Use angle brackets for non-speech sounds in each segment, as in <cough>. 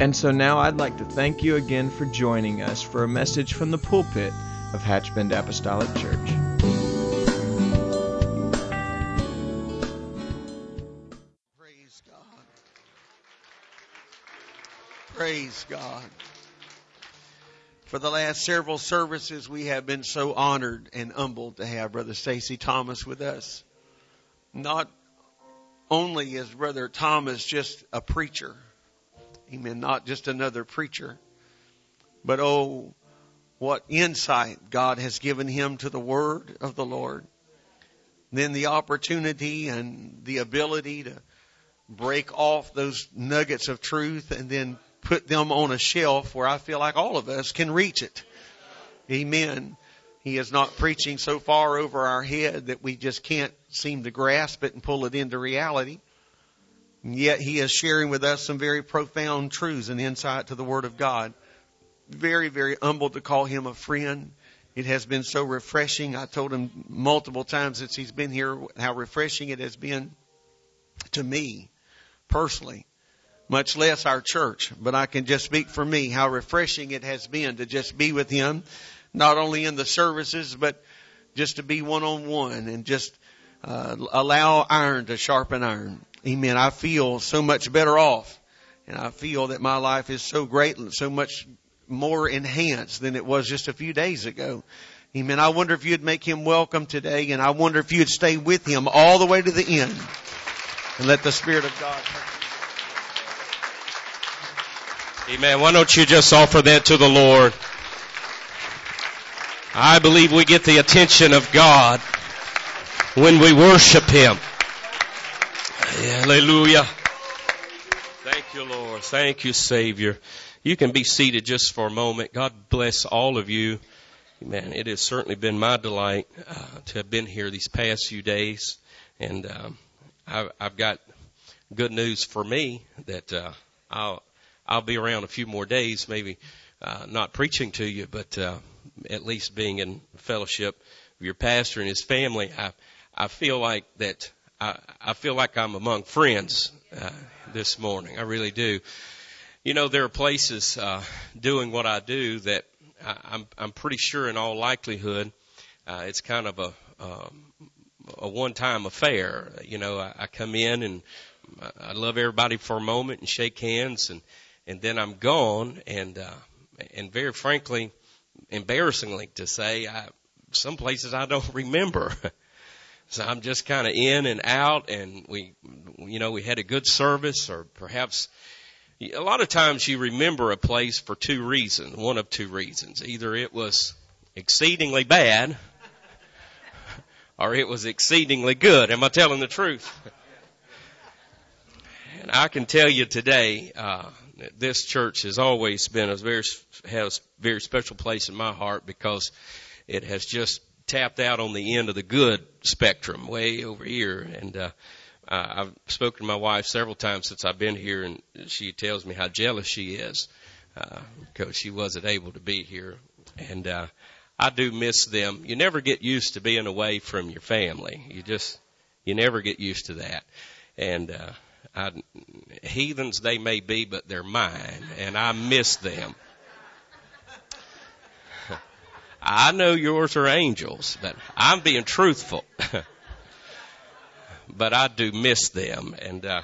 And so now I'd like to thank you again for joining us for a message from the pulpit of Hatchbend Apostolic Church. Praise God. Praise God. For the last several services, we have been so honored and humbled to have Brother Stacy Thomas with us. Not only is Brother Thomas just a preacher, amen, not just another preacher, but oh, what insight God has given him to the word of the Lord. Then the opportunity and the ability to break off those nuggets of truth and then put them on a shelf where I feel like all of us can reach it. Amen. He is not preaching so far over our head that we just can't seem to grasp it and pull it into reality. And yet he is sharing with us some very profound truths and insight to the Word of God. Very, very humbled to call him a friend. It has been so refreshing. I told him multiple times since he's been here how refreshing it has been to me personally, much less our church, but I can just speak for me how refreshing it has been to just be with him, not only in the services, but just to be one on one and just uh, allow iron to sharpen iron. Amen. I feel so much better off. And I feel that my life is so great, and so much more enhanced than it was just a few days ago. Amen. I wonder if you'd make him welcome today and I wonder if you'd stay with him all the way to the end and let the Spirit of God. Amen. Why don't you just offer that to the Lord? I believe we get the attention of God when we worship Him. Hallelujah. Thank you, Lord. Thank you, Savior. You can be seated just for a moment. God bless all of you. Man, it has certainly been my delight uh, to have been here these past few days, and um, I've, I've got good news for me that uh, I'll I'll be around a few more days, maybe uh, not preaching to you, but uh, at least being in fellowship with your pastor and his family. I I feel like that. I, feel like I'm among friends uh, this morning. I really do. You know, there are places uh, doing what I do that I, I'm I'm pretty sure, in all likelihood, uh, it's kind of a um, a one-time affair. You know, I, I come in and I love everybody for a moment and shake hands and and then I'm gone and uh and very frankly embarrassingly to say I some places I don't <laughs> remember. So I'm just kind of in and out and we you know we had a good service or perhaps a lot of times you remember a place for two reasons, one of two reasons. Either it was exceedingly bad or it was exceedingly good. Am I telling the truth? And I can tell you today, uh, this church has always been a very has very special place in my heart because it has just tapped out on the end of the good spectrum, way over here. And uh, I've spoken to my wife several times since I've been here, and she tells me how jealous she is uh, because she wasn't able to be here. And uh, I do miss them. You never get used to being away from your family. You just you never get used to that. And uh, I, heathens they may be, but they're mine, and I miss them. I know yours are angels, but I'm being truthful. <laughs> but I do miss them, and uh,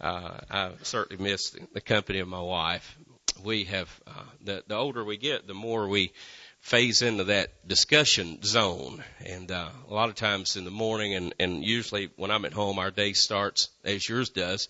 uh, I certainly miss the company of my wife. We have uh, the the older we get, the more we phase into that discussion zone. And uh, a lot of times in the morning, and, and usually when I'm at home, our day starts as yours does,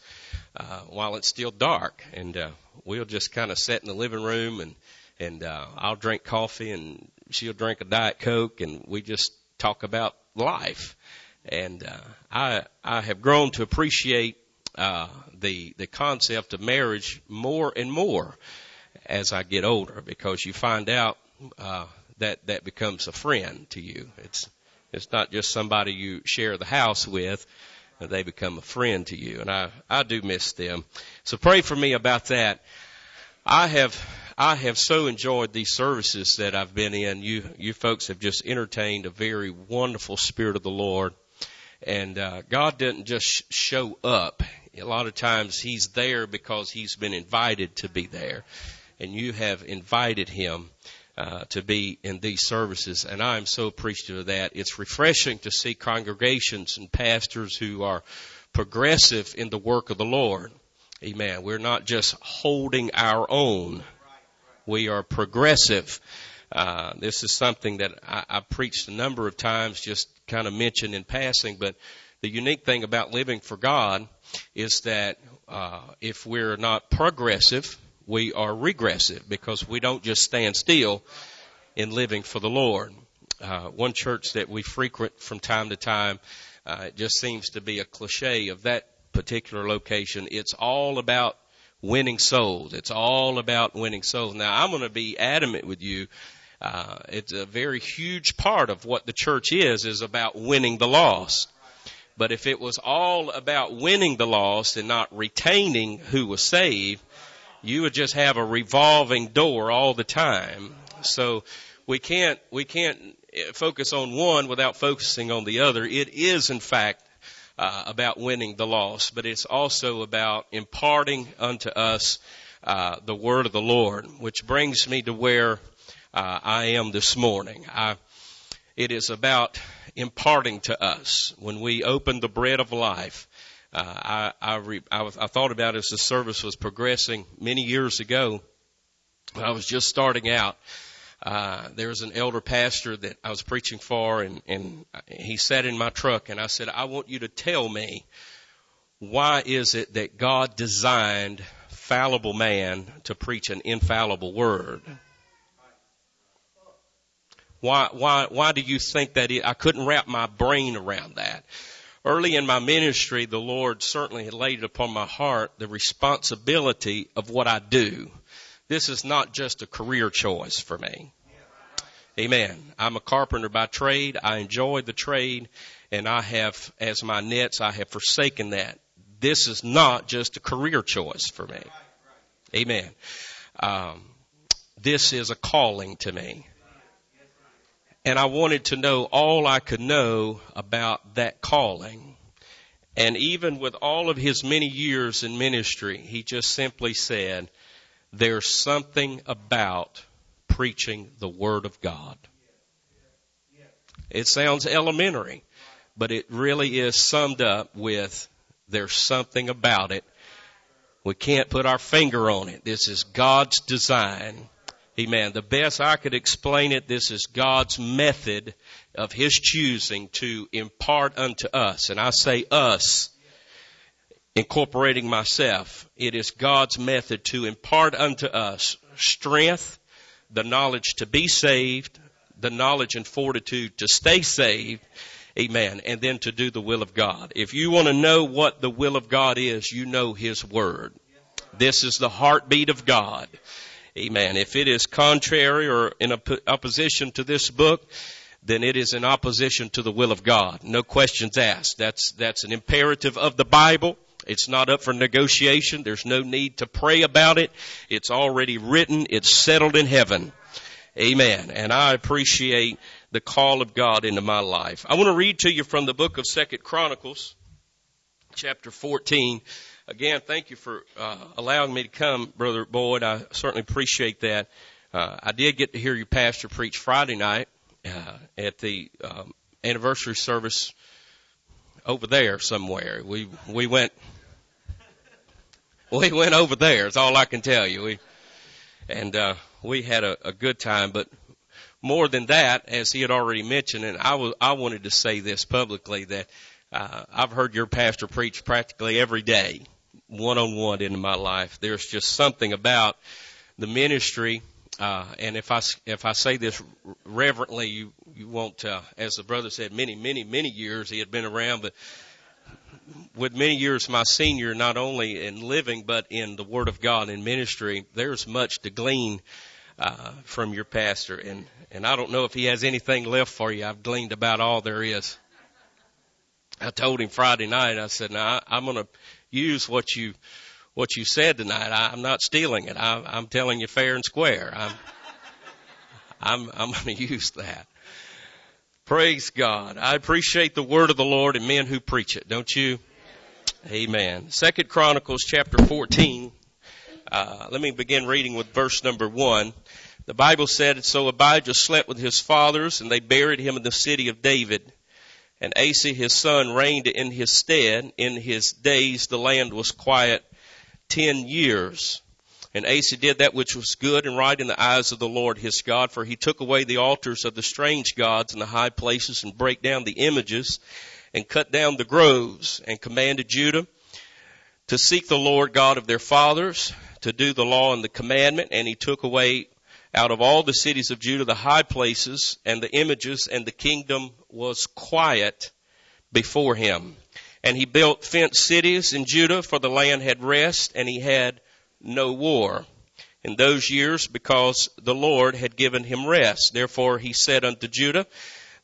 uh, while it's still dark, and uh, we'll just kind of sit in the living room, and and uh, I'll drink coffee, and she'll drink a diet coke, and we just talk about life. And uh, I I have grown to appreciate uh, the the concept of marriage more and more as I get older because you find out uh, that that becomes a friend to you. It's it's not just somebody you share the house with. They become a friend to you, and I I do miss them. So pray for me about that. I have I have so enjoyed these services that I've been in. You you folks have just entertained a very wonderful spirit of the Lord, and uh, God didn't just show up. A lot of times He's there because He's been invited to be there, and you have invited Him. Uh, to be in these services, and I'm so appreciative of that. It's refreshing to see congregations and pastors who are progressive in the work of the Lord. Amen. We're not just holding our own. We are progressive. Uh, this is something that I, I preached a number of times, just kind of mentioned in passing, but the unique thing about living for God is that uh, if we're not progressive, we are regressive because we don't just stand still in living for the Lord. Uh, one church that we frequent from time to time, uh, it just seems to be a cliche of that particular location. It's all about winning souls. It's all about winning souls. Now, I'm going to be adamant with you. Uh, it's a very huge part of what the church is, is about winning the lost. But if it was all about winning the lost and not retaining who was saved, you would just have a revolving door all the time. So we can't, we can't focus on one without focusing on the other. It is in fact uh, about winning the lost, but it's also about imparting unto us uh, the word of the Lord, which brings me to where uh, I am this morning. I, it is about imparting to us when we open the bread of life. Uh, I, I, re, I, I thought about as the service was progressing many years ago. I was just starting out uh, there was an elder pastor that I was preaching for, and, and he sat in my truck, and I said, I want you to tell me why is it that God designed fallible man to preach an infallible word? Why, why, why do you think that? It, I couldn't wrap my brain around that. Early in my ministry, the Lord certainly had laid it upon my heart the responsibility of what I do. This is not just a career choice for me. Amen. I'm a carpenter by trade. I enjoy the trade and I have, as my nets, I have forsaken that. This is not just a career choice for me. Amen. Um, this is a calling to me. And I wanted to know all I could know about that calling. And even with all of his many years in ministry, he just simply said, there's something about preaching the Word of God. It sounds elementary, but it really is summed up with there's something about it. We can't put our finger on it. This is God's design. Amen. The best I could explain it, this is God's method of His choosing to impart unto us. And I say us incorporating myself. It is God's method to impart unto us strength, the knowledge to be saved, the knowledge and fortitude to stay saved, amen, and then to do the will of God. If you want to know what the will of God is, you know His Word. This is the heartbeat of God. Amen. If it is contrary or in opposition to this book, then it is in opposition to the will of God. No questions asked. That's, that's an imperative of the Bible. It's not up for negotiation. There's no need to pray about it. It's already written. It's settled in heaven. Amen. And I appreciate the call of God into my life. I want to read to you from the book of Second Chronicles, chapter 14. Again, thank you for uh, allowing me to come, Brother Boyd. I certainly appreciate that. Uh, I did get to hear your pastor preach Friday night uh, at the um, anniversary service over there somewhere. We we went we went over there. Is all I can tell you. We and uh, we had a, a good time. But more than that, as he had already mentioned, and I I wanted to say this publicly that uh, I've heard your pastor preach practically every day, one on one into my life. There's just something about the ministry uh, and if I if I say this reverently, you you won't. Uh, as the brother said, many many many years he had been around, but with many years my senior, not only in living but in the Word of God and ministry, there's much to glean uh, from your pastor, and and I don't know if he has anything left for you. I've gleaned about all there is. I told him Friday night. I said, "Now I'm going to use what you what you said tonight. I, I'm not stealing it. I, I'm telling you fair and square. I'm I'm I'm going <laughs> to use that." Praise God. I appreciate the word of the Lord and men who preach it, don't you? Amen. Second Chronicles chapter 14. Uh, let me begin reading with verse number one. The Bible said, So Abijah slept with his fathers, and they buried him in the city of David. And Asa his son reigned in his stead. In his days the land was quiet ten years. And Asa did that which was good and right in the eyes of the Lord his God, for he took away the altars of the strange gods in the high places and brake down the images and cut down the groves and commanded Judah to seek the Lord God of their fathers, to do the law and the commandment, and he took away out of all the cities of Judah the high places and the images, and the kingdom was quiet before him. And he built fenced cities in Judah, for the land had rest, and he had no war in those years because the Lord had given him rest. Therefore he said unto Judah,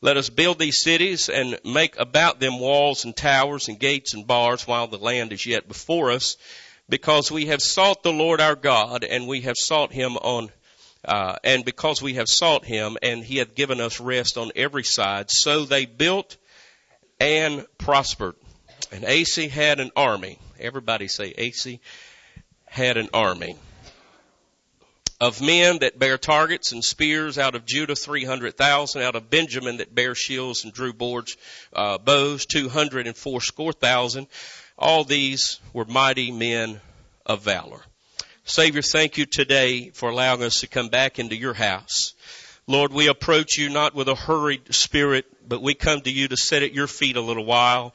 let us build these cities and make about them walls and towers and gates and bars while the land is yet before us, because we have sought the Lord our God and we have sought him on uh, and because we have sought him and he hath given us rest on every side. So they built and prospered. And Asa had an army. Everybody say Asa had an army of men that bear targets and spears out of Judah 300,000 out of Benjamin that bear shields and drew boards, uh, bows 200 and fourscore thousand. All these were mighty men of valor. Savior, thank you today for allowing us to come back into your house. Lord, we approach you not with a hurried spirit, but we come to you to sit at your feet a little while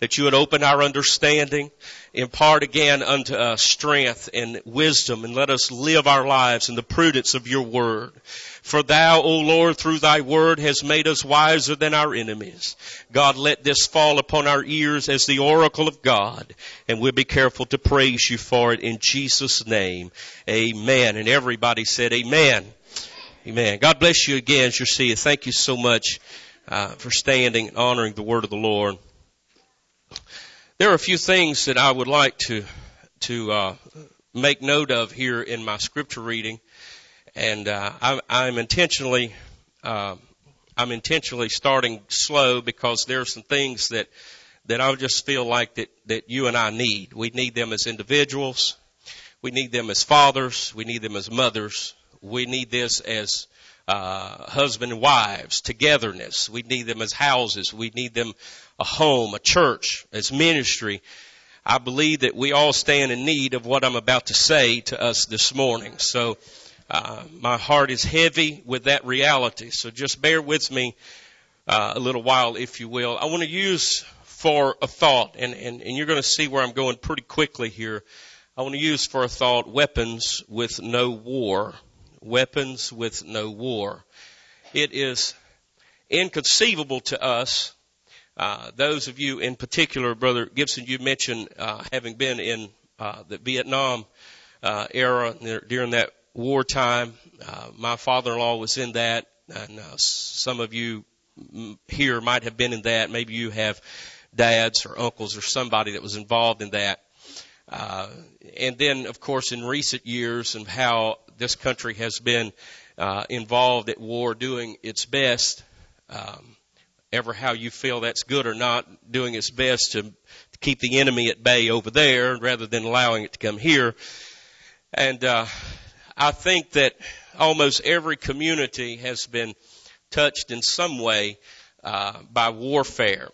that you would open our understanding, impart again unto us strength and wisdom, and let us live our lives in the prudence of your word. For thou, O Lord, through thy word has made us wiser than our enemies. God, let this fall upon our ears as the oracle of God, and we'll be careful to praise you for it in Jesus' name. Amen. And everybody said amen. Amen. God bless you again as you see it. Thank you so much uh, for standing and honoring the word of the Lord. There are a few things that I would like to to uh, make note of here in my scripture reading, and uh, I, I'm intentionally uh, I'm intentionally starting slow because there are some things that that I just feel like that that you and I need. We need them as individuals. We need them as fathers. We need them as mothers. We need this as uh, husband and wives, togetherness. We need them as houses. We need them a home, a church, as ministry. I believe that we all stand in need of what I'm about to say to us this morning. So, uh, my heart is heavy with that reality. So just bear with me uh, a little while, if you will. I want to use for a thought, and, and, and you're going to see where I'm going pretty quickly here. I want to use for a thought weapons with no war weapons with no war. It is inconceivable to us. Uh, those of you in particular, Brother Gibson, you mentioned uh, having been in uh, the Vietnam uh, era during that wartime. Uh, my father-in-law was in that, and uh, some of you here might have been in that. Maybe you have dads or uncles or somebody that was involved in that. Uh, and then, of course, in recent years, and how this country has been uh, involved at war, doing its best, um, ever how you feel that's good or not, doing its best to, to keep the enemy at bay over there rather than allowing it to come here. And uh, I think that almost every community has been touched in some way uh, by warfare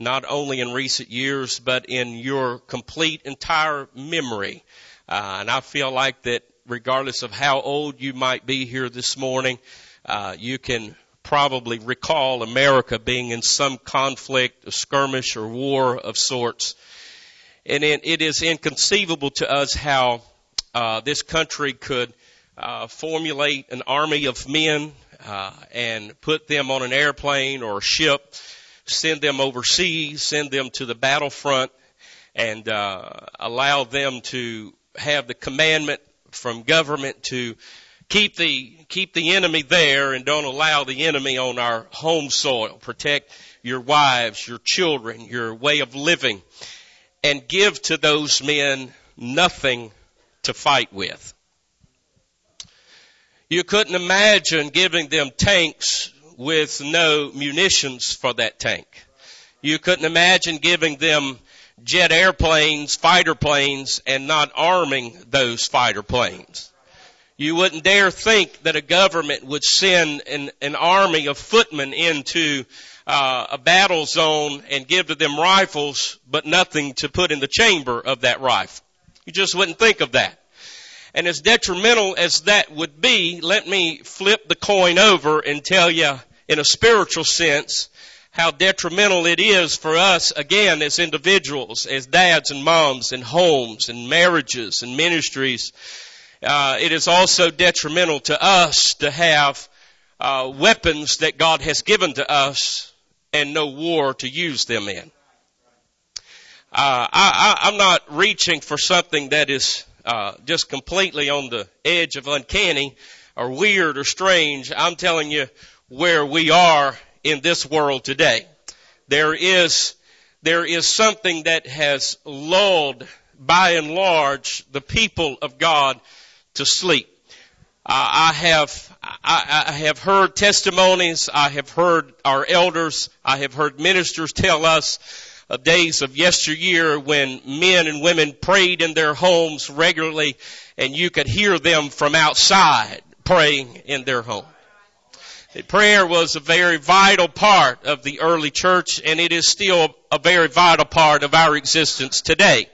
not only in recent years, but in your complete entire memory. Uh, and I feel like that regardless of how old you might be here this morning, uh, you can probably recall America being in some conflict, a skirmish, or war of sorts. And it, is inconceivable to us how uh, this country could uh, formulate an army of men uh, and put them on an airplane or a ship send them overseas, send them to the battlefront, and uh, allow them to have the commandment from government to keep the keep the enemy there and don't allow the enemy on our home soil. Protect your wives, your children, your way of living, and give to those men nothing to fight with. You couldn't imagine giving them tanks with no munitions for that tank. You couldn't imagine giving them jet airplanes, fighter planes, and not arming those fighter planes. You wouldn't dare think that a government would send an, an army of footmen into uh, a battle zone and give to them rifles, but nothing to put in the chamber of that rifle. You just wouldn't think of that. And as detrimental as that would be, let me flip the coin over and tell you in a spiritual sense how detrimental it is for us, again, as individuals, as dads and moms, and homes, and marriages, and ministries. Uh, it is also detrimental to us to have uh, weapons that God has given to us and no war to use them in. Uh, I, am not reaching for something that is uh, just completely on the edge of uncanny or weird or strange. I'm telling you where we are in this world today. There is there is something that has lulled, by and large, the people of God to sleep. I have I, I have heard testimonies. I have heard our elders. I have heard ministers tell us of days of yesteryear when men and women prayed in their homes regularly and you could hear them from outside praying in their home. Prayer was a very vital part of the early church and it is still a very vital part of our existence today.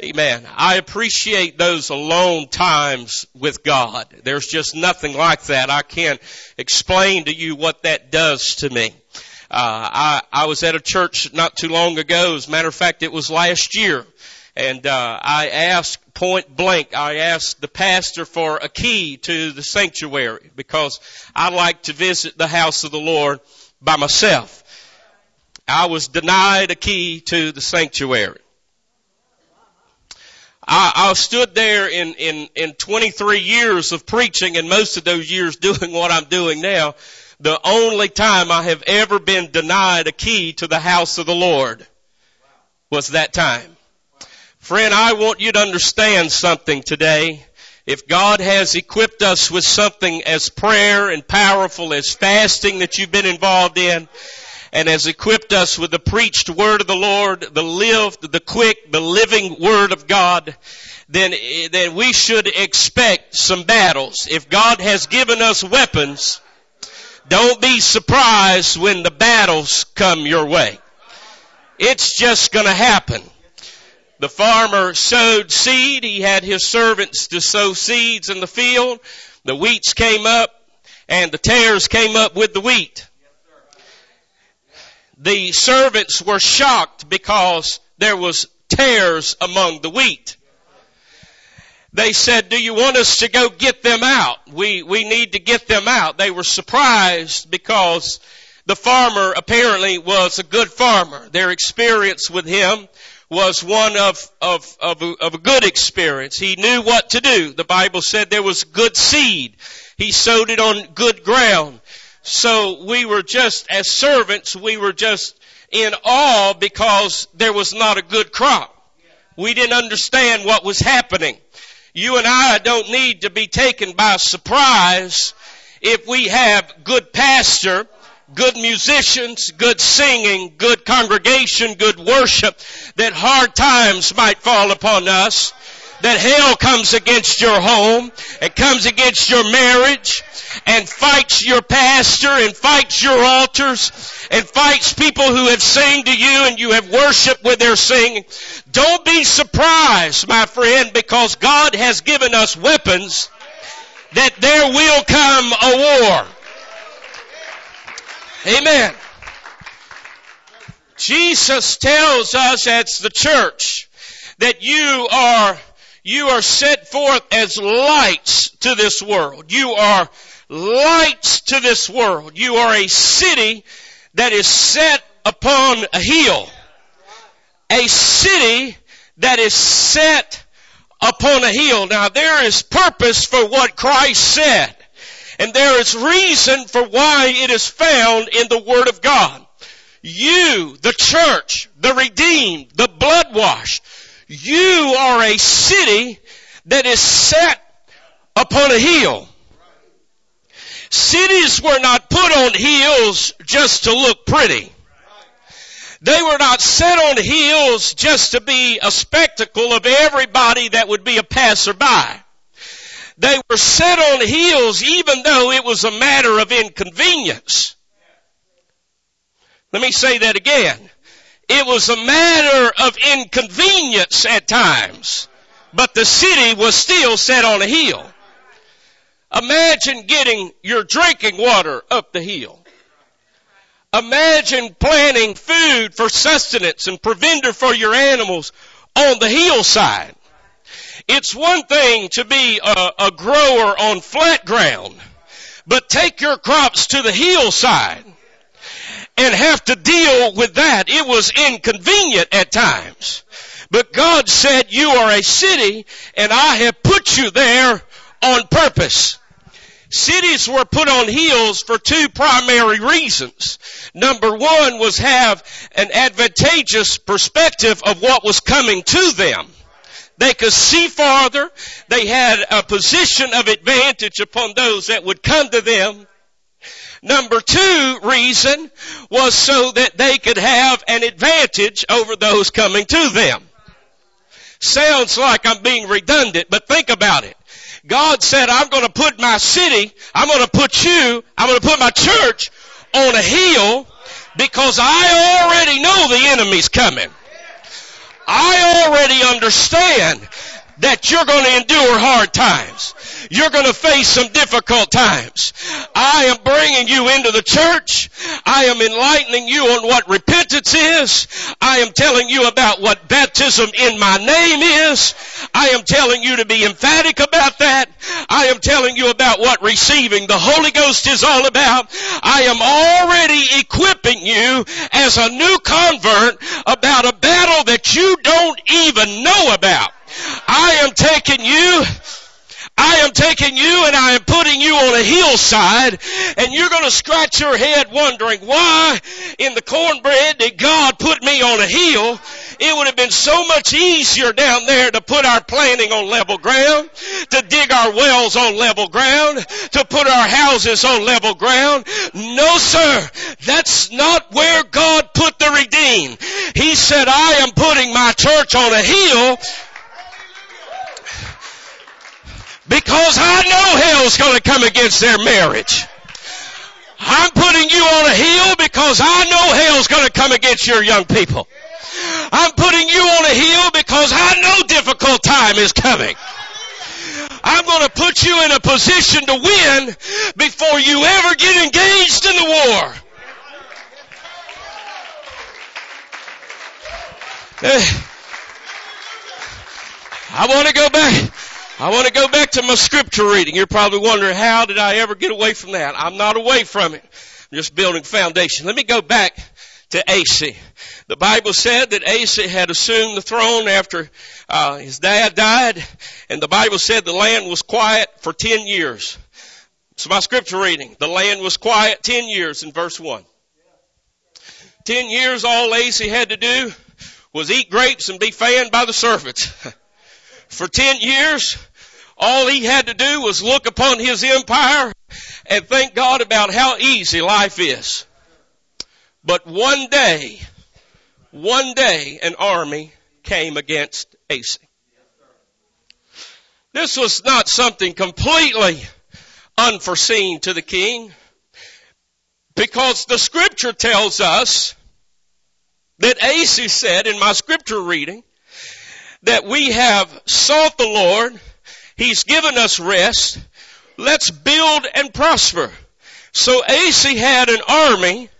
Amen. I appreciate those alone times with God. There's just nothing like that. I can't explain to you what that does to me. Uh, I, I was at a church not too long ago. As a matter of fact, it was last year. And uh, I asked point blank, I asked the pastor for a key to the sanctuary because I like to visit the house of the Lord by myself. I was denied a key to the sanctuary. I, I stood there in, in, in 23 years of preaching and most of those years <laughs> doing what I'm doing now the only time I have ever been denied a key to the house of the Lord was that time. Friend, I want you to understand something today. If God has equipped us with something as prayer and powerful as fasting that you've been involved in, and has equipped us with the preached word of the Lord, the lived, the quick, the living word of God, then, then we should expect some battles. If God has given us weapons, don't be surprised when the battles come your way. It's just gonna happen. The farmer sowed seed. He had his servants to sow seeds in the field. The wheats came up and the tares came up with the wheat. The servants were shocked because there was tares among the wheat they said, do you want us to go get them out? We, we need to get them out. They were surprised because the farmer apparently was a good farmer. Their experience with him was one of, of, of, a, of a good experience. He knew what to do. The Bible said there was good seed. He sowed it on good ground. So we were just, as servants, we were just in awe because there was not a good crop. We didn't understand what was happening. You and I don't need to be taken by surprise if we have good pastor, good musicians, good singing, good congregation, good worship, that hard times might fall upon us that hell comes against your home, it comes against your marriage, and fights your pastor, and fights your altars, and fights people who have sang to you and you have worshiped with their singing. Don't be surprised, my friend, because God has given us weapons that there will come a war. Amen. Jesus tells us as the church that you are you are set forth as lights to this world. You are lights to this world. You are a city that is set upon a hill. A city that is set upon a hill. Now there is purpose for what Christ said. And there is reason for why it is found in the Word of God. You, the church, the redeemed, the blood washed, you are a city that is set upon a hill. Cities were not put on hills just to look pretty. They were not set on hills just to be a spectacle of everybody that would be a passerby. They were set on hills even though it was a matter of inconvenience. Let me say that again. It was a matter of inconvenience at times, but the city was still set on a hill. Imagine getting your drinking water up the hill. Imagine planting food for sustenance and provender for your animals on the hillside. It's one thing to be a, a grower on flat ground, but take your crops to the hillside and have to deal with that. It was inconvenient at times. But God said, you are a city and I have put you there on purpose. Cities were put on hills for two primary reasons. Number one was have an advantageous perspective of what was coming to them. They could see farther. They had a position of advantage upon those that would come to them. Number two reason was so that they could have an advantage over those coming to them. Sounds like I'm being redundant, but think about it. God said, I'm going to put my city, I'm going to put you, I'm going to put my church on a hill because I already know the enemy's coming. I already understand that you're going to endure hard times. You're going to face some difficult times. I am bringing you into the church. I am enlightening you on what repentance is. I am telling you about what baptism in my name is. I am telling you to be emphatic about that. I am telling you about what receiving the Holy Ghost is all about. I am already equipping you as a new convert about a battle that you don't even know about. I am taking you I am taking you and I am putting you on a hillside and you're going to scratch your head wondering why in the cornbread did God put me on a hill? It would have been so much easier down there to put our planting on level ground, to dig our wells on level ground, to put our houses on level ground. No sir, that's not where God put the redeemed. He said, I am putting my church on a hill because I know hell's going to come against their marriage. I'm putting you on a hill because I know hell's going to come against your young people. I'm putting you on a hill because I know difficult time is coming. I'm going to put you in a position to win before you ever get engaged in the war. Eh. I want to go back. I want to go back to my scripture reading. You're probably wondering, how did I ever get away from that? I'm not away from it. I'm just building foundation. Let me go back to Asa. The Bible said that Asa had assumed the throne after uh, his dad died, and the Bible said the land was quiet for ten years. So my scripture reading, the land was quiet ten years in verse one. Ten years, all Asa had to do was eat grapes and be fanned by the servants. <laughs> for ten years, all he had to do was look upon his empire and thank God about how easy life is. But one day, one day an army came against Asa. This was not something completely unforeseen to the king because the scripture tells us that Asa said in my scripture reading that we have sought the Lord He's given us rest. Let's build and prosper. So Asa had an army,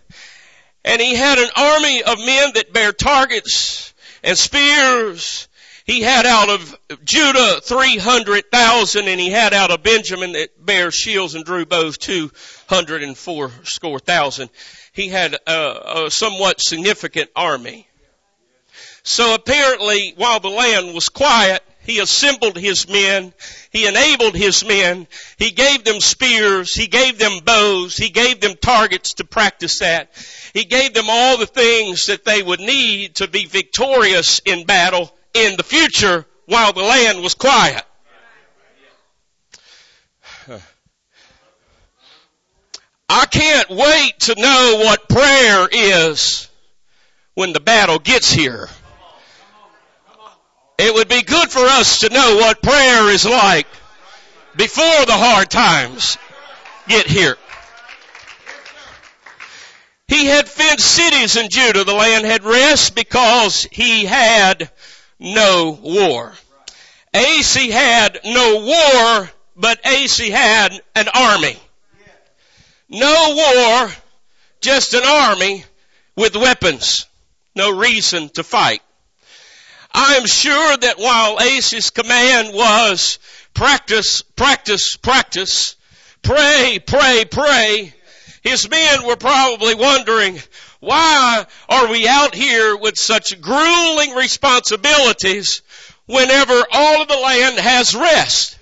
and he had an army of men that bear targets and spears. He had out of Judah 300,000 and he had out of Benjamin that bears shields and drew bows 204 score thousand. He had a, a somewhat significant army. So apparently while the land was quiet, he assembled his men. He enabled his men. He gave them spears. He gave them bows. He gave them targets to practice that. He gave them all the things that they would need to be victorious in battle in the future while the land was quiet. I can't wait to know what prayer is when the battle gets here. It would be good for us to know what prayer is like before the hard times get here. He had fenced cities in Judah. The land had rest because he had no war. Asa had no war, but Asa had an army. No war, just an army with weapons. No reason to fight. I am sure that while Asa's command was practice, practice, practice, pray, pray, pray, his men were probably wondering, why are we out here with such grueling responsibilities whenever all of the land has rest?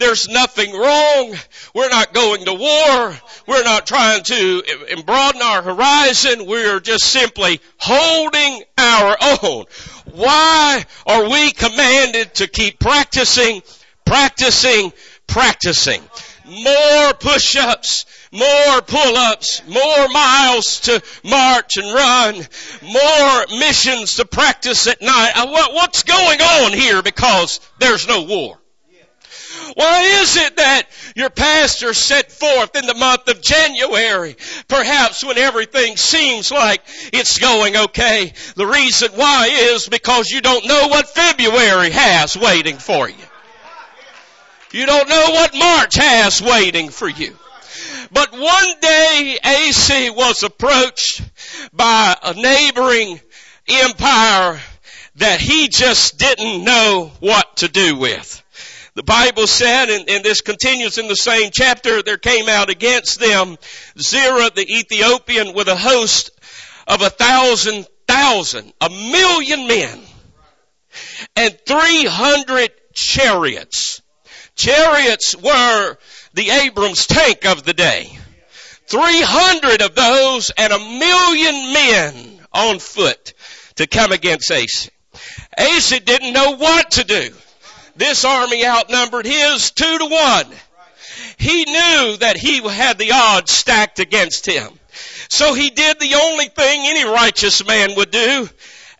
There's nothing wrong. We're not going to war. We're not trying to broaden our horizon. We're just simply holding our own. Why are we commanded to keep practicing, practicing, practicing? More push-ups, more pull-ups, more miles to march and run, more missions to practice at night. Uh, what's going on here because there's no war? Why is it that your pastor set forth in the month of January, perhaps when everything seems like it's going okay? The reason why is because you don't know what February has waiting for you. You don't know what March has waiting for you. But one day Asa was approached by a neighboring empire that he just didn't know what to do with. The Bible said, and, and, this continues in the same chapter, there came out against them Zerah the Ethiopian with a host of a thousand thousand, a million men, and three hundred chariots. Chariots were the Abrams tank of the day. 300 of those and a million men on foot to come against Asa. Asa didn't know what to do. This army outnumbered his two to one. He knew that he had the odds stacked against him. So he did the only thing any righteous man would do.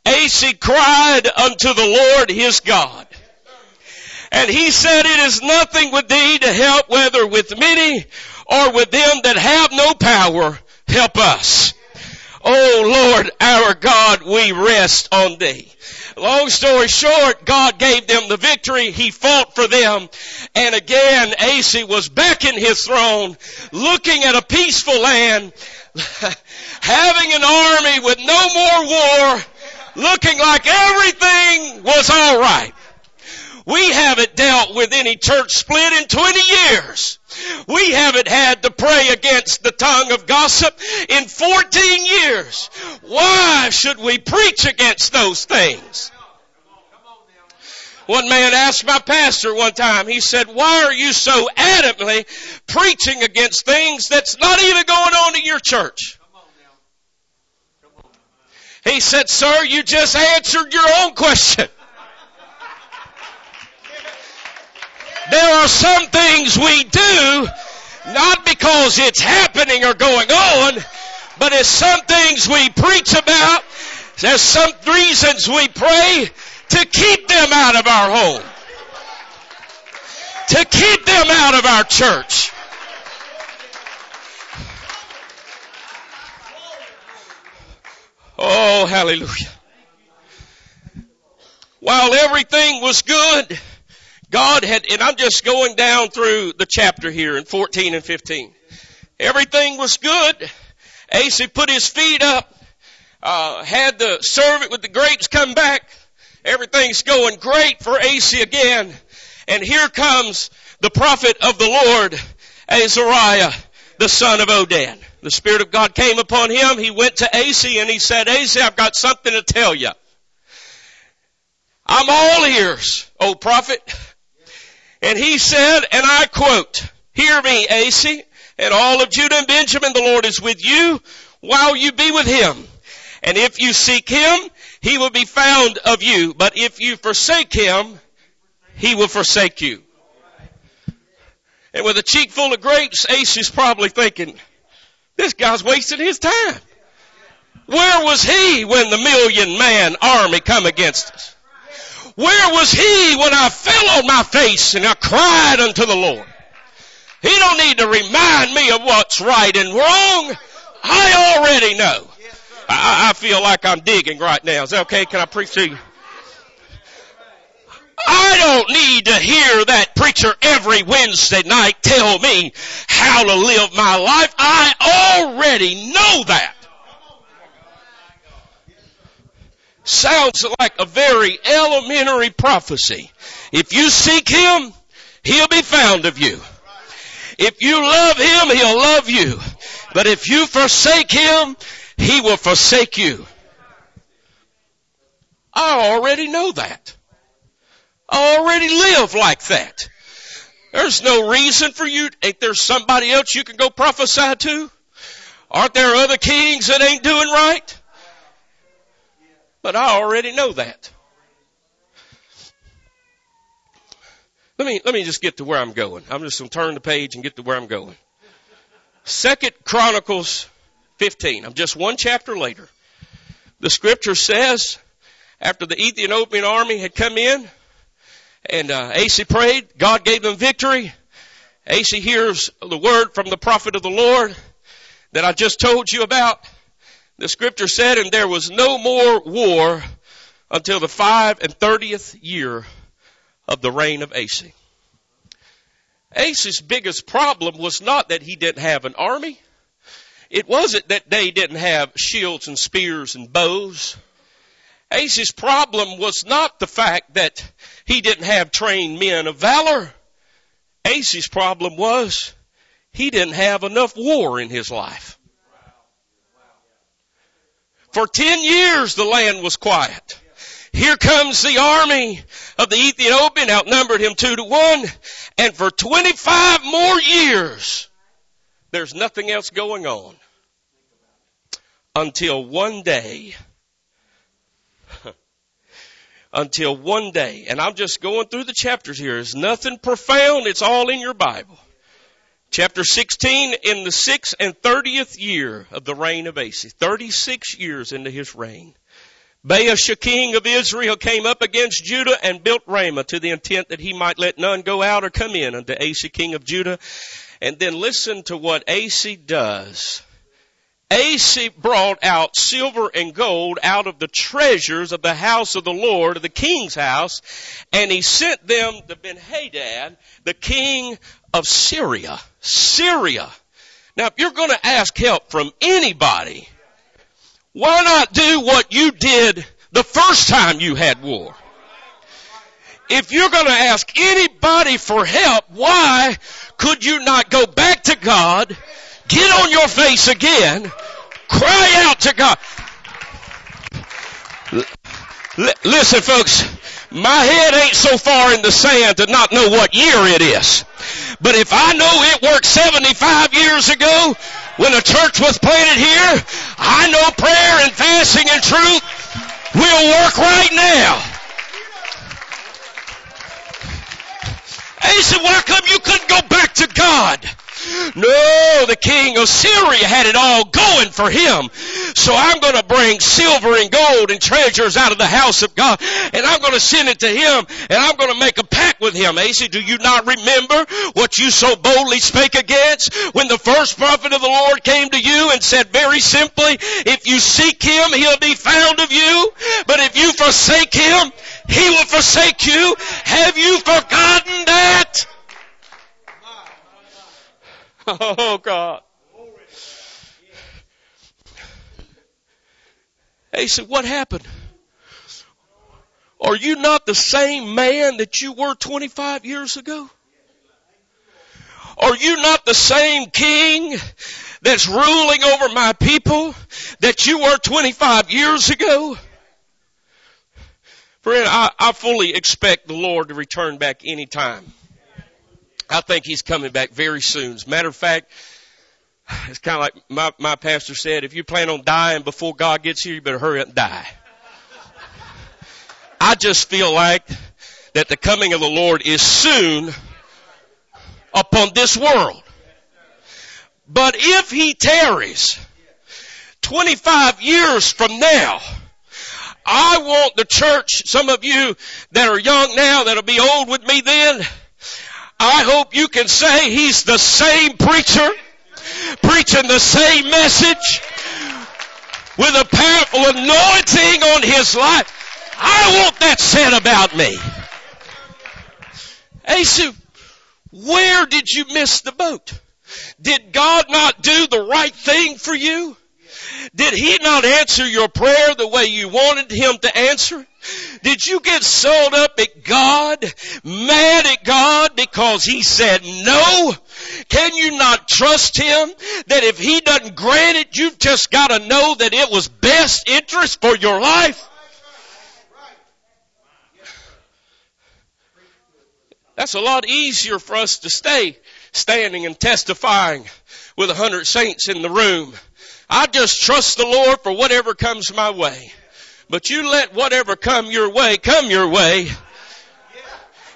Asa cried unto the Lord his God. And he said, it is nothing with thee to help whether with many or with them that have no power, help us. Oh Lord, our God, we rest on thee. Long story short, God gave them the victory. He fought for them. And again, Asa was back in his throne, looking at a peaceful land, <laughs> having an army with no more war, looking like everything was alright. We haven't dealt with any church split in 20 years. We haven't had to pray against the tongue of gossip in 14 years. Why should we preach against those things? One man asked my pastor one time, he said, why are you so adamantly preaching against things that's not even going on in your church? He said, sir, you just answered your own question. There are some things we do not because it's happening or going on, but it's some things we preach about. There's some reasons we pray to keep them out of our home. To keep them out of our church. Oh, hallelujah. While everything was good, God had, and I'm just going down through the chapter here in 14 and 15. Everything was good. Asa put his feet up, uh, had the servant with the grapes come back, Everything's going great for Asa again. And here comes the prophet of the Lord, Azariah, the son of Oded. The Spirit of God came upon him. He went to Asa and he said, Asa, I've got something to tell you. I'm all ears, O prophet. And he said, and I quote, Hear me, Asa, and all of Judah and Benjamin, the Lord is with you while you be with him. And if you seek him, he will be found of you. But if you forsake him, he will forsake you. And with a cheek full of grapes, Asa is probably thinking, this guy's wasting his time. Where was he when the million man army come against us? Where was he when I fell on my face and I cried unto the Lord? He don't need to remind me of what's right and wrong. I already know. I, I feel like I'm digging right now. Is that okay? Can I preach to you? I don't need to hear that preacher every Wednesday night tell me how to live my life. I already know that. Sounds like a very elementary prophecy. If you seek Him, He'll be found of you. If you love Him, He'll love you. But if you forsake Him, He will forsake you. I already know that. I already live like that. There's no reason for you. Ain't there somebody else you can go prophesy to? Aren't there other kings that ain't doing right? But I already know that. Let me, let me just get to where I'm going. I'm just going to turn the page and get to where I'm going. Second Chronicles 15. I'm just one chapter later. The scripture says, after the Ethiopian army had come in, and uh, Asa prayed. God gave them victory. Asa hears the word from the prophet of the Lord that I just told you about. The scripture said, and there was no more war until the five and thirtieth year of the reign of Asa. Asa's biggest problem was not that he didn't have an army. It wasn't that they didn't have shields and spears and bows. Asa's problem was not the fact that he didn't have trained men of valor. Asa's problem was he didn't have enough war in his life. For ten years the land was quiet. Here comes the army of the Ethiopian, outnumbered him two to one, and for 25 more years, there's nothing else going on. Until one day, <laughs> until one day, and I'm just going through the chapters here. It's nothing profound. It's all in your Bible. Chapter 16, in the sixth and thirtieth year of the reign of Asa, 36 years into his reign, Baasha king of Israel came up against Judah and built Ramah to the intent that he might let none go out or come in unto Asa king of Judah. And then listen to what Asa does Asa brought out silver and gold out of the treasures of the house of the Lord, of the king's house, and he sent them to Ben-Hadad, the king of Syria. Syria. Now, if you're going to ask help from anybody, why not do what you did the first time you had war? If you're going to ask anybody for help, why could you not go back to God Get on your face again. Cry out to God. L- listen, folks. My head ain't so far in the sand to not know what year it is. But if I know it worked 75 years ago when a church was planted here, I know prayer and fasting and truth will work right now. He said, why come you couldn't go back to God? No, the king of Syria had it all going for him. So I'm going to bring silver and gold and treasures out of the house of God and I'm going to send it to him and I'm going to make a pact with him. Asa, do you not remember what you so boldly spake against when the first prophet of the Lord came to you and said very simply, if you seek him, he'll be found of you. But if you forsake him, he will forsake you. Have you forgotten that? Oh, God. He said, what happened? Are you not the same man that you were 25 years ago? Are you not the same king that's ruling over my people that you were 25 years ago? Friend, I, I fully expect the Lord to return back anytime. I think He's coming back very soon. As a matter of fact, it's kind of like my, my pastor said, if you plan on dying before God gets here, you better hurry up and die. I just feel like that the coming of the Lord is soon upon this world. But if he tarries 25 years from now, I want the church, some of you that are young now that'll be old with me then, I hope you can say he's the same preacher, preaching the same message, with a powerful anointing on his life. I want that said about me. Asa, where did you miss the boat? Did God not do the right thing for you? Did He not answer your prayer the way you wanted Him to answer? Did you get sold up at God, mad at God because He said no? Can you not trust Him that if He doesn't grant it, you've just got to know that it was best interest for your life? That's a lot easier for us to stay standing and testifying with a hundred saints in the room. I just trust the Lord for whatever comes my way. But you let whatever come your way come your way.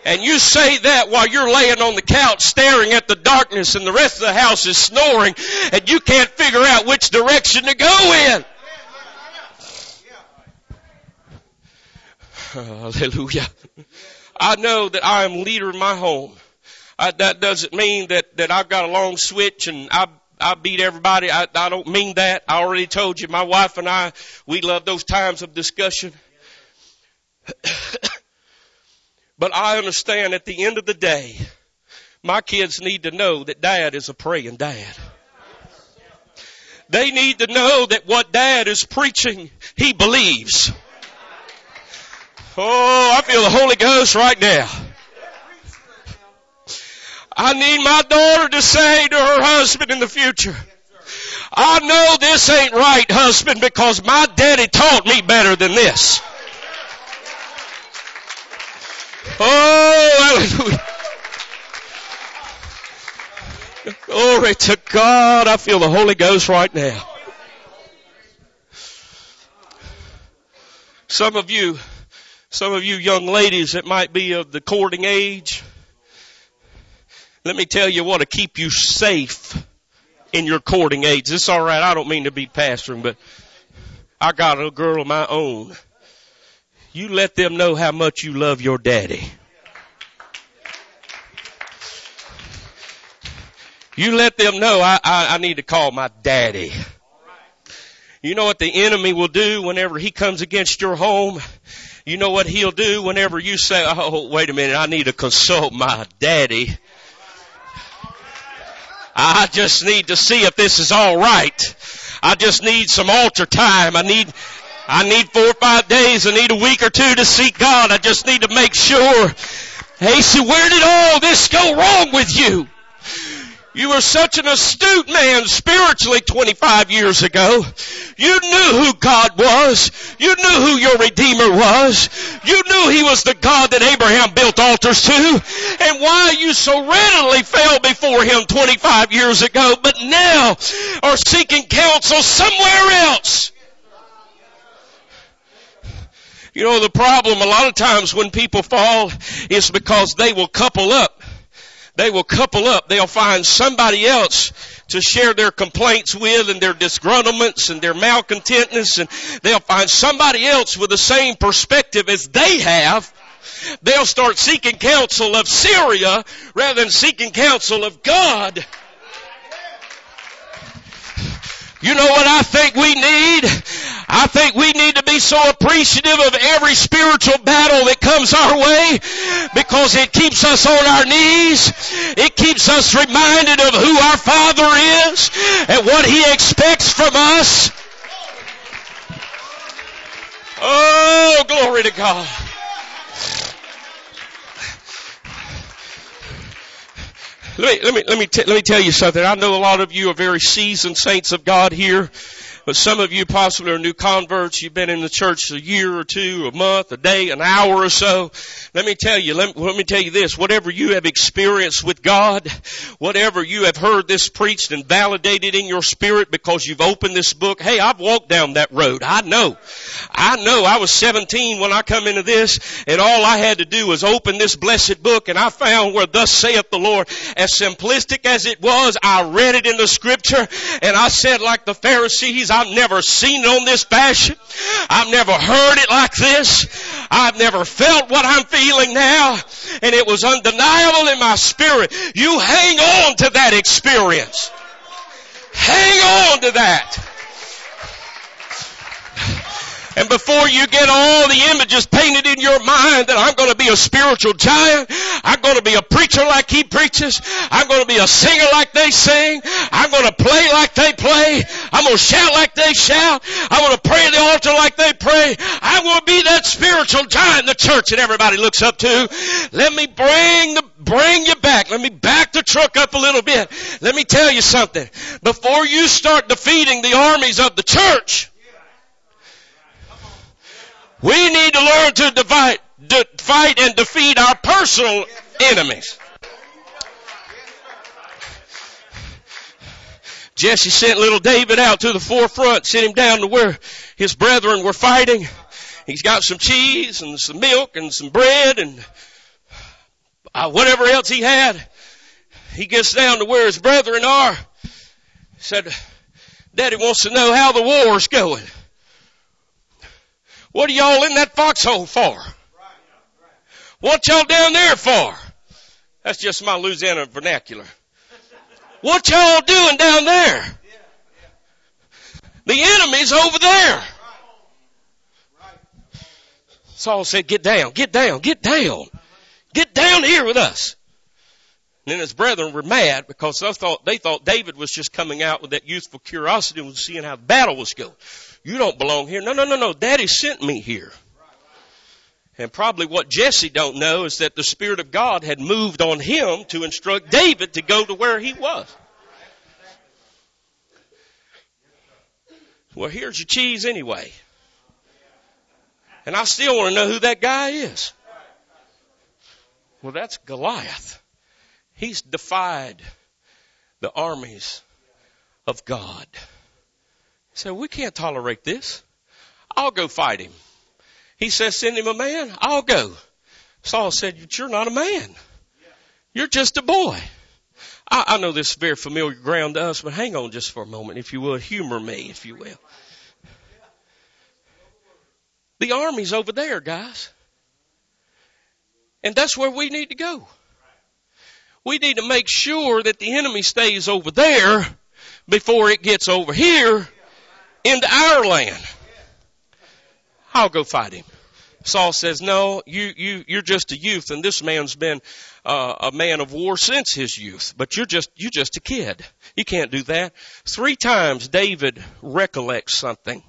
And you say that while you're laying on the couch staring at the darkness and the rest of the house is snoring and you can't figure out which direction to go in. <sighs> Hallelujah. I know that I am leader in my home. I, that doesn't mean that, that I've got a long switch and I, I beat everybody. I, I don't mean that. I already told you, my wife and I, we love those times of discussion. <coughs> but I understand at the end of the day, my kids need to know that dad is a praying dad. They need to know that what dad is preaching, he believes. Oh, I feel the Holy Ghost right now. I need my daughter to say to her husband in the future, I know this ain't right, husband, because my daddy taught me better than this. Oh, hallelujah. Glory to God. I feel the Holy Ghost right now. Some of you some of you young ladies that might be of the courting age, let me tell you what to keep you safe in your courting age. It's alright, I don't mean to be pastoring, but I got a girl of my own. You let them know how much you love your daddy. You let them know I, I, I need to call my daddy. You know what the enemy will do whenever he comes against your home? You know what he'll do whenever you say, oh, wait a minute, I need to consult my daddy. I just need to see if this is alright. I just need some altar time. I need, I need four or five days. I need a week or two to seek God. I just need to make sure. Hey, see, where did all this go wrong with you? You were such an astute man spiritually 25 years ago. You knew who God was. You knew who your Redeemer was. You knew He was the God that Abraham built altars to. And why you so readily fell before Him 25 years ago, but now are seeking counsel somewhere else. You know, the problem a lot of times when people fall is because they will couple up they will couple up. They'll find somebody else to share their complaints with and their disgruntlements and their malcontentness and they'll find somebody else with the same perspective as they have. They'll start seeking counsel of Syria rather than seeking counsel of God. You know what I think we need? I think we need to be so appreciative of every spiritual battle that comes our way because it keeps us on our knees. It keeps us reminded of who our Father is and what He expects from us. Oh, glory to God. Let me, let me, let me, t- let me tell you something. I know a lot of you are very seasoned saints of God here. But some of you possibly are new converts. You've been in the church a year or two, a month, a day, an hour or so. Let me tell you, let, let me tell you this. Whatever you have experienced with God, whatever you have heard this preached and validated in your spirit because you've opened this book. Hey, I've walked down that road. I know. I know. I was 17 when I come into this and all I had to do was open this blessed book and I found where thus saith the Lord. As simplistic as it was, I read it in the scripture and I said like the Pharisees, I've never seen it on this fashion. I've never heard it like this. I've never felt what I'm feeling now. And it was undeniable in my spirit. You hang on to that experience. Hang on to that. And before you get all the images painted in your mind that I'm going to be a spiritual giant, I'm going to be a preacher like he preaches, I'm going to be a singer like they sing, I'm going to play like they play, I'm going to shout like they shout, I'm going to pray at the altar like they pray, I'm going to be that spiritual giant the church that everybody looks up to. Let me bring the bring you back. Let me back the truck up a little bit. Let me tell you something. Before you start defeating the armies of the church, we need to learn to divide, de- fight and defeat our personal enemies. Jesse sent little David out to the forefront, sent him down to where his brethren were fighting. He's got some cheese and some milk and some bread and uh, whatever else he had. He gets down to where his brethren are. Said, Daddy wants to know how the war's going. What are y'all in that foxhole for? What y'all down there for? That's just my Louisiana vernacular. What y'all doing down there? The enemy's over there. Saul said, get down, get down, get down. Get down here with us. And then his brethren were mad because they thought, they thought David was just coming out with that youthful curiosity and seeing how the battle was going. You don't belong here. No, no, no, no. Daddy sent me here. And probably what Jesse don't know is that the Spirit of God had moved on him to instruct David to go to where he was. Well, here's your cheese anyway. And I still want to know who that guy is. Well, that's Goliath. He's defied the armies of God. Said, we can't tolerate this. I'll go fight him. He says, send him a man. I'll go. Saul said, you're not a man. You're just a boy. I, I know this is very familiar ground to us, but hang on just for a moment, if you will. Humor me, if you will. The army's over there, guys. And that's where we need to go. We need to make sure that the enemy stays over there before it gets over here into our land. I'll go fight him. Saul says, no, you, you, you're just a youth and this man's been uh, a man of war since his youth, but you're just, you're just a kid. You can't do that. Three times David recollects something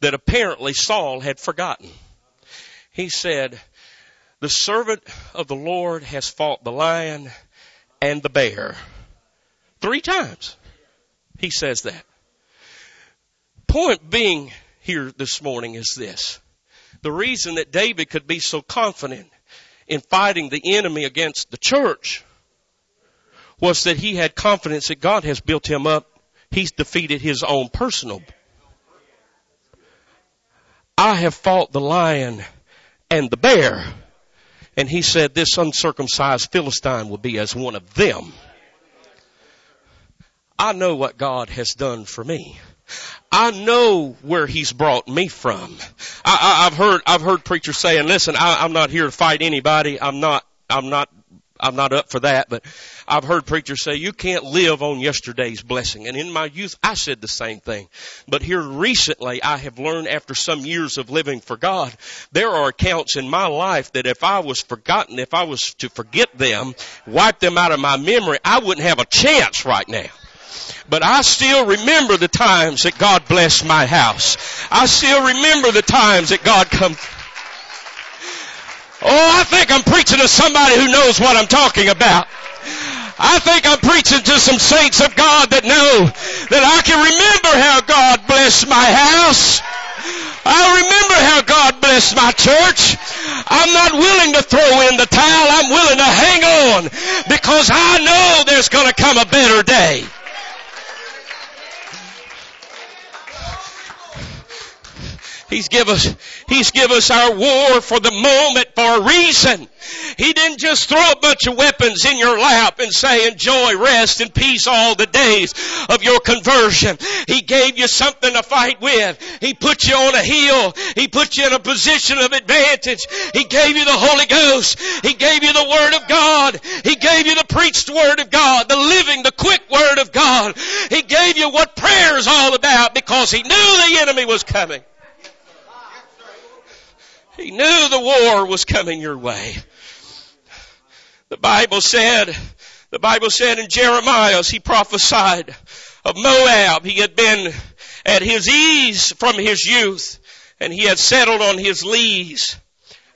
that apparently Saul had forgotten. He said, the servant of the Lord has fought the lion and the bear. Three times. He says that point being here this morning is this. The reason that David could be so confident in fighting the enemy against the church was that he had confidence that God has built him up. He's defeated his own personal. I have fought the lion and the bear. And he said this uncircumcised Philistine will be as one of them. I know what God has done for me. I know where he's brought me from. I, i've heard, I've heard preachers saying, listen, I, I'm not here to fight anybody. I'm not, I'm not, I'm not up for that, but I've heard preachers say you can't live on yesterday's blessing. And in my youth, I said the same thing. But here recently, I have learned after some years of living for God, there are accounts in my life that if I was forgotten, if I was to forget them, wipe them out of my memory, I wouldn't have a chance right now. But I still remember the times that God blessed my house. I still remember the times that God come. Oh, I think I'm preaching to somebody who knows what I'm talking about. I think I'm preaching to some saints of God that know that I can remember how God blessed my house. I remember how God blessed my church. I'm not willing to throw in the towel. I'm willing to hang on because I know there's going to come a better day. He's give us, He's give us our war for the moment for a reason. He didn't just throw a bunch of weapons in your lap and say enjoy rest and peace all the days of your conversion. He gave you something to fight with. He put you on a hill. He put you in a position of advantage. He gave you the Holy Ghost. He gave you the Word of God. He gave you the preached Word of God, the living, the quick Word of God. He gave you what prayer is all about because He knew the enemy was coming. He knew the war was coming your way. The Bible said, the Bible said in Jeremiah as he prophesied of Moab, he had been at his ease from his youth and he had settled on his lees.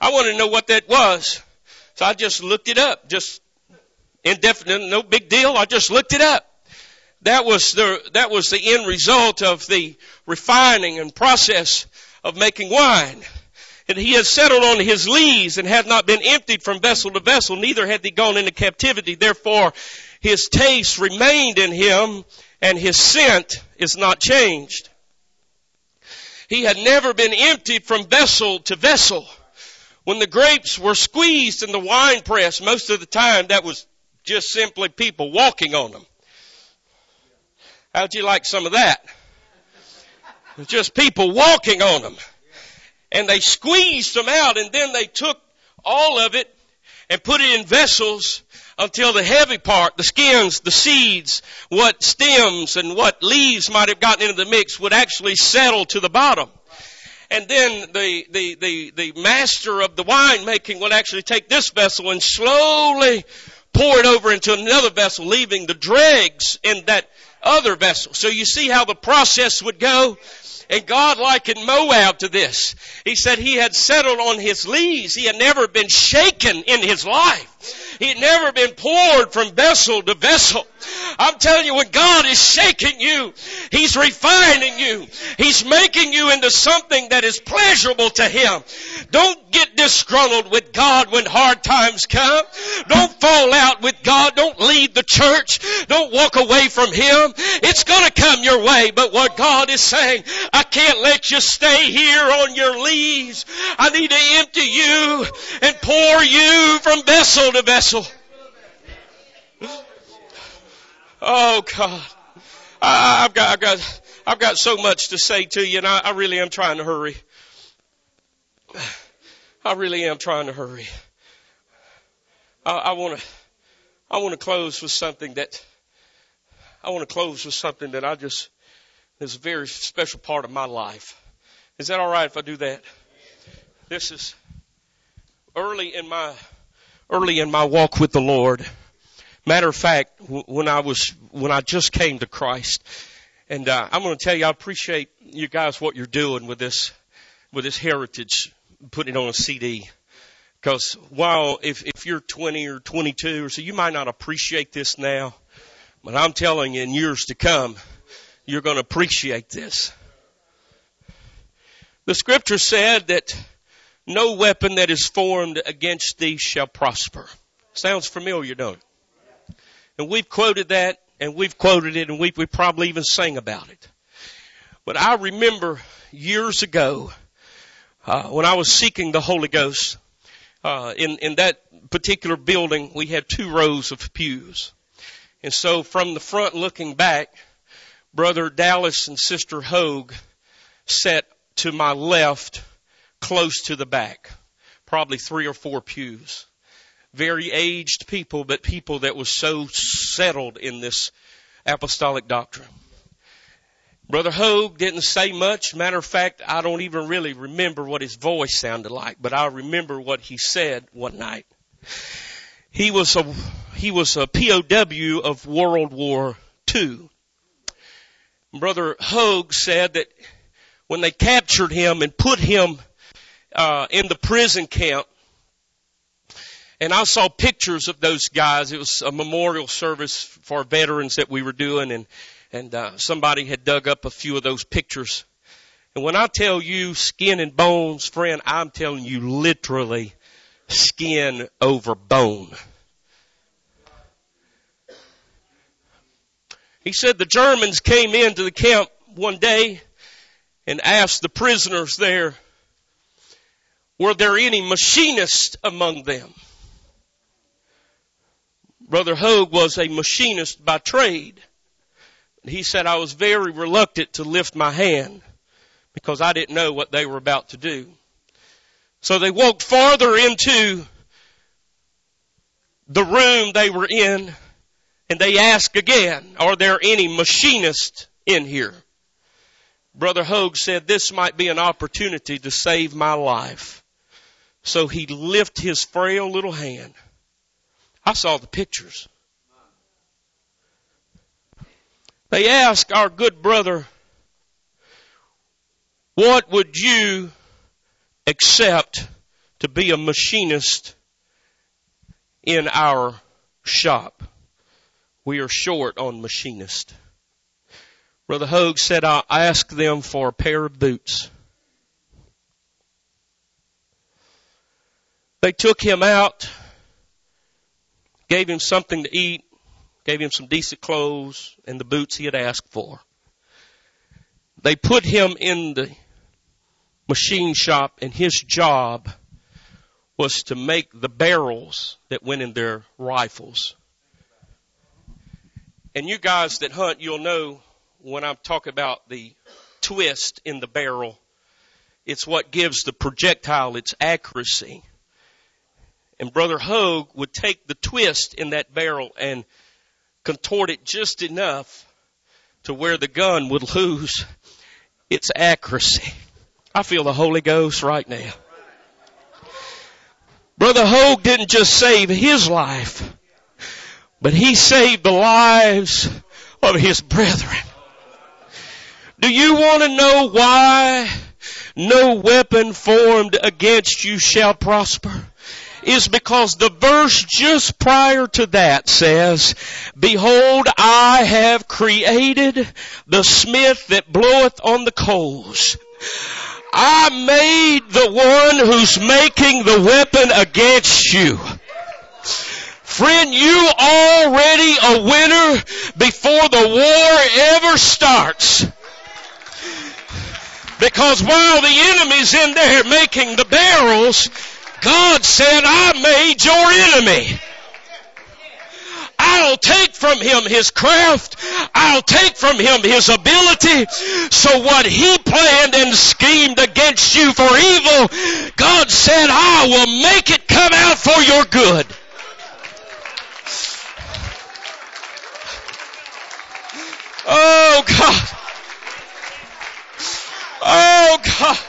I want to know what that was. So I just looked it up, just indefinite, no big deal. I just looked it up. That was the, that was the end result of the refining and process of making wine. And he had settled on his lees and had not been emptied from vessel to vessel, neither had he gone into captivity. Therefore, his taste remained in him and his scent is not changed. He had never been emptied from vessel to vessel. When the grapes were squeezed in the wine press, most of the time that was just simply people walking on them. How'd you like some of that? Just people walking on them and they squeezed them out and then they took all of it and put it in vessels until the heavy part, the skins, the seeds, what stems and what leaves might have gotten into the mix would actually settle to the bottom. And then the, the, the, the master of the wine making would actually take this vessel and slowly pour it over into another vessel, leaving the dregs in that other vessel. So you see how the process would go? And God likened Moab to this. He said he had settled on his lees. He had never been shaken in his life. He had never been poured from vessel to vessel. I'm telling you, when God is shaking you, He's refining you. He's making you into something that is pleasurable to Him. Don't get disgruntled with God when hard times come. Don't fall out with God. Don't leave the church. Don't walk away from Him. It's gonna come your way, but what God is saying, I can't let you stay here on your lees. I need to empty you and pour you from vessel to vessel. Oh God. I, have got, I've got, I've got so much to say to you and I, I really am trying to hurry. I really am trying to hurry. I want to, I want to close with something that, I want to close with something that I just, is a very special part of my life. Is that alright if I do that? This is early in my, early in my walk with the Lord. Matter of fact, when I was, when I just came to Christ, and uh, I'm going to tell you, I appreciate you guys what you're doing with this, with this heritage, putting it on a CD. Because while if if you're 20 or 22 or so, you might not appreciate this now, but I'm telling you, in years to come, you're going to appreciate this. The scripture said that no weapon that is formed against thee shall prosper. Sounds familiar, don't it? And we've quoted that and we've quoted it and we, we probably even sang about it. But I remember years ago, uh, when I was seeking the Holy Ghost, uh, in, in that particular building, we had two rows of pews. And so from the front looking back, Brother Dallas and Sister Hogue sat to my left close to the back, probably three or four pews very aged people, but people that was so settled in this apostolic doctrine. Brother Hogue didn't say much. Matter of fact, I don't even really remember what his voice sounded like, but I remember what he said one night. He was a, he was a POW of World War II. Brother Hogue said that when they captured him and put him uh, in the prison camp, And I saw pictures of those guys. It was a memorial service for veterans that we were doing and, and, uh, somebody had dug up a few of those pictures. And when I tell you skin and bones, friend, I'm telling you literally skin over bone. He said the Germans came into the camp one day and asked the prisoners there, were there any machinists among them? Brother Hogue was a machinist by trade. He said I was very reluctant to lift my hand because I didn't know what they were about to do. So they walked farther into the room they were in and they asked again, are there any machinists in here? Brother Hogue said this might be an opportunity to save my life. So he lifted his frail little hand. I saw the pictures. They asked our good brother, what would you accept to be a machinist in our shop? We are short on machinists. Brother Hogue said, I'll ask them for a pair of boots. They took him out, gave him something to eat, gave him some decent clothes and the boots he had asked for. They put him in the machine shop and his job was to make the barrels that went in their rifles. And you guys that hunt, you'll know when I'm talking about the twist in the barrel, it's what gives the projectile its accuracy. And Brother Hogue would take the twist in that barrel and contort it just enough to where the gun would lose its accuracy. I feel the Holy Ghost right now. Brother Hogue didn't just save his life, but he saved the lives of his brethren. Do you want to know why no weapon formed against you shall prosper? Is because the verse just prior to that says, Behold, I have created the smith that bloweth on the coals. I made the one who's making the weapon against you. Friend, you already a winner before the war ever starts. Because while the enemy's in there making the barrels, God said, I made your enemy. I'll take from him his craft. I'll take from him his ability. So what he planned and schemed against you for evil, God said, I will make it come out for your good. Oh God. Oh God.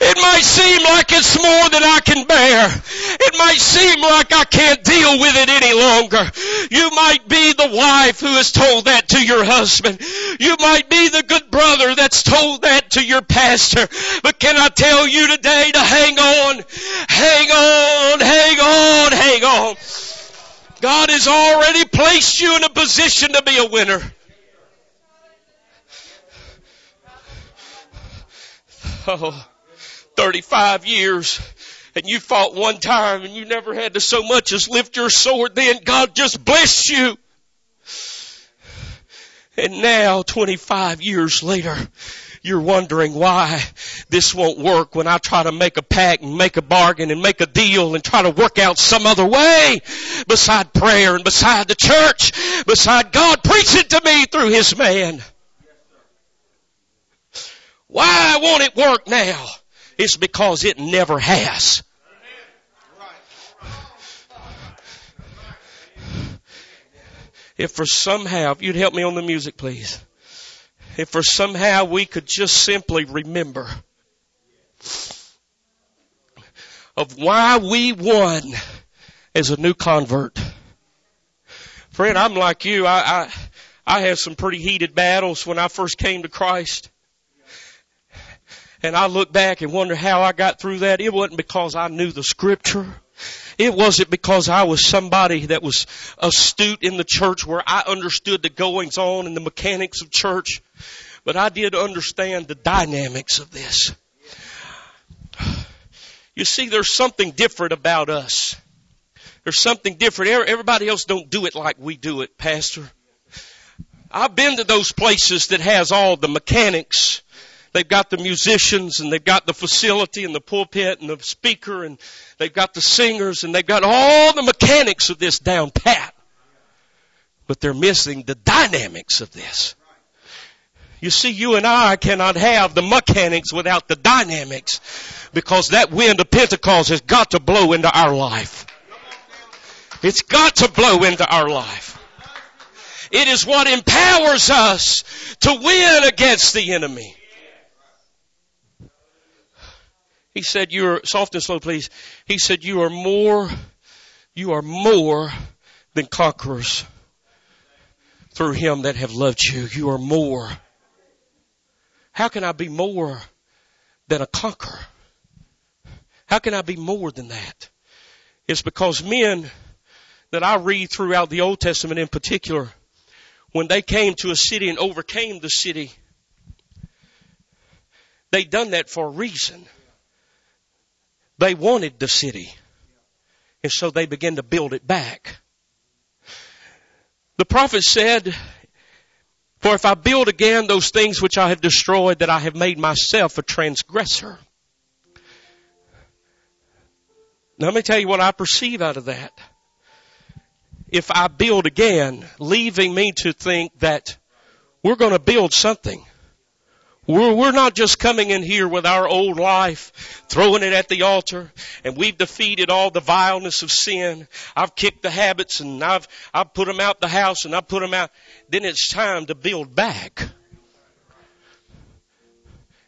It might seem like it's more than I can bear. It might seem like I can't deal with it any longer. You might be the wife who has told that to your husband. You might be the good brother that's told that to your pastor. But can I tell you today to hang on, hang on, hang on, hang on. God has already placed you in a position to be a winner. Oh. 35 years and you fought one time and you never had to so much as lift your sword then, God just blessed you. And now, 25 years later, you're wondering why this won't work when I try to make a pact and make a bargain and make a deal and try to work out some other way beside prayer and beside the church, beside God preaching to me through His man. Why won't it work now? It's because it never has. If for somehow, if you'd help me on the music please. If for somehow we could just simply remember of why we won as a new convert. Friend, I'm like you. I, I, I had some pretty heated battles when I first came to Christ. And I look back and wonder how I got through that. It wasn't because I knew the scripture. It wasn't because I was somebody that was astute in the church where I understood the goings on and the mechanics of church, but I did understand the dynamics of this. You see, there's something different about us. There's something different. Everybody else don't do it like we do it, Pastor. I've been to those places that has all the mechanics. They've got the musicians and they've got the facility and the pulpit and the speaker and they've got the singers and they've got all the mechanics of this down pat. But they're missing the dynamics of this. You see, you and I cannot have the mechanics without the dynamics because that wind of Pentecost has got to blow into our life. It's got to blow into our life. It is what empowers us to win against the enemy. He said, you're soft and slow, please. He said, you are more, you are more than conquerors through him that have loved you. You are more. How can I be more than a conqueror? How can I be more than that? It's because men that I read throughout the Old Testament in particular, when they came to a city and overcame the city, they done that for a reason. They wanted the city. And so they began to build it back. The prophet said, For if I build again those things which I have destroyed, that I have made myself a transgressor. Now let me tell you what I perceive out of that if I build again, leaving me to think that we're going to build something. We're, we're not just coming in here with our old life, throwing it at the altar, and we've defeated all the vileness of sin. I've kicked the habits and I've, I've put them out the house and I've put them out. Then it's time to build back.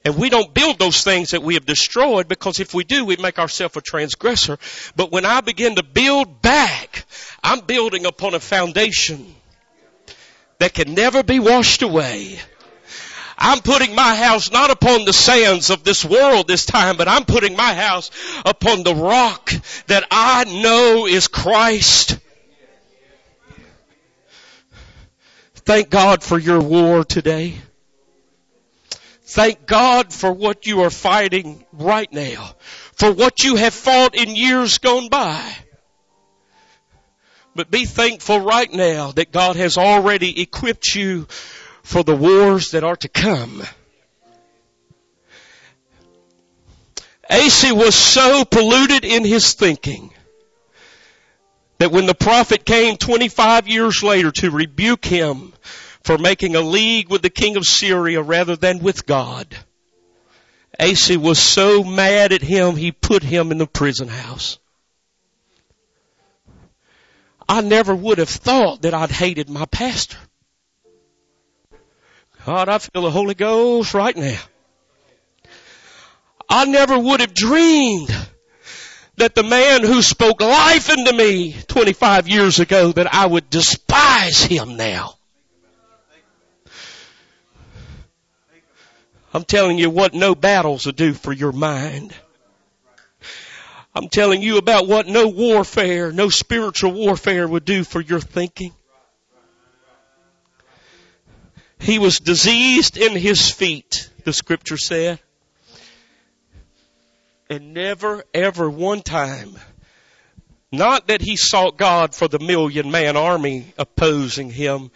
And we don't build those things that we have destroyed because if we do, we make ourselves a transgressor. But when I begin to build back, I'm building upon a foundation that can never be washed away. I'm putting my house not upon the sands of this world this time, but I'm putting my house upon the rock that I know is Christ. Thank God for your war today. Thank God for what you are fighting right now. For what you have fought in years gone by. But be thankful right now that God has already equipped you for the wars that are to come. Asa was so polluted in his thinking that when the prophet came 25 years later to rebuke him for making a league with the king of Syria rather than with God. Asa was so mad at him, he put him in the prison house. I never would have thought that I'd hated my pastor. God, I feel the Holy Ghost right now. I never would have dreamed that the man who spoke life into me 25 years ago that I would despise him now. I'm telling you what no battles will do for your mind. I'm telling you about what no warfare, no spiritual warfare would do for your thinking. He was diseased in his feet, the scripture said. And never, ever one time, not that he sought God for the million man army opposing him,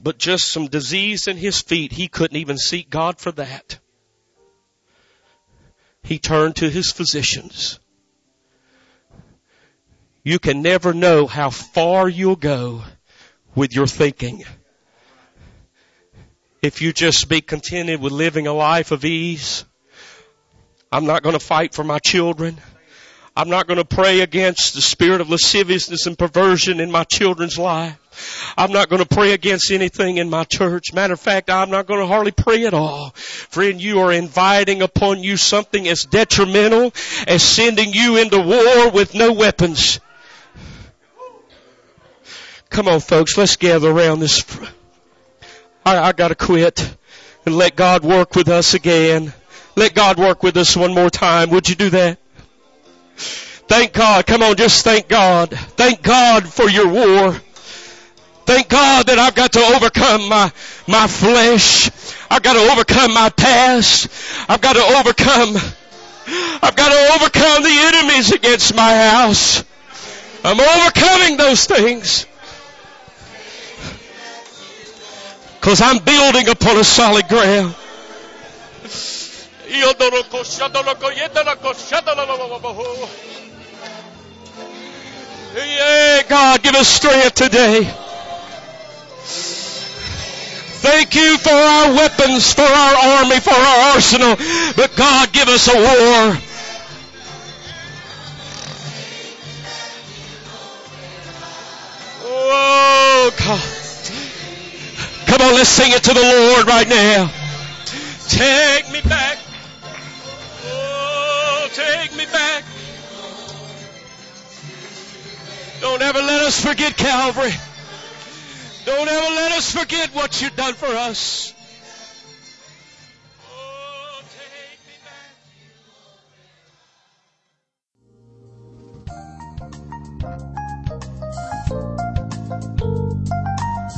but just some disease in his feet. He couldn't even seek God for that. He turned to his physicians. You can never know how far you'll go with your thinking. If you just be contented with living a life of ease, I'm not going to fight for my children. I'm not going to pray against the spirit of lasciviousness and perversion in my children's life. I'm not going to pray against anything in my church. Matter of fact, I'm not going to hardly pray at all. Friend, you are inviting upon you something as detrimental as sending you into war with no weapons. Come on folks, let's gather around this. I, I gotta quit and let God work with us again. Let God work with us one more time. Would you do that? Thank God. Come on, just thank God. Thank God for your war. Thank God that I've got to overcome my, my flesh. I've got to overcome my past. I've got to overcome, I've got to overcome the enemies against my house. I'm overcoming those things. Because I'm building upon a solid ground. Yeah, God, give us strength today. Thank you for our weapons, for our army, for our arsenal. But God, give us a war. Oh, God. Come on, let's sing it to the Lord right now. Take me back. Oh, take me back. Don't ever let us forget Calvary. Don't ever let us forget what you've done for us.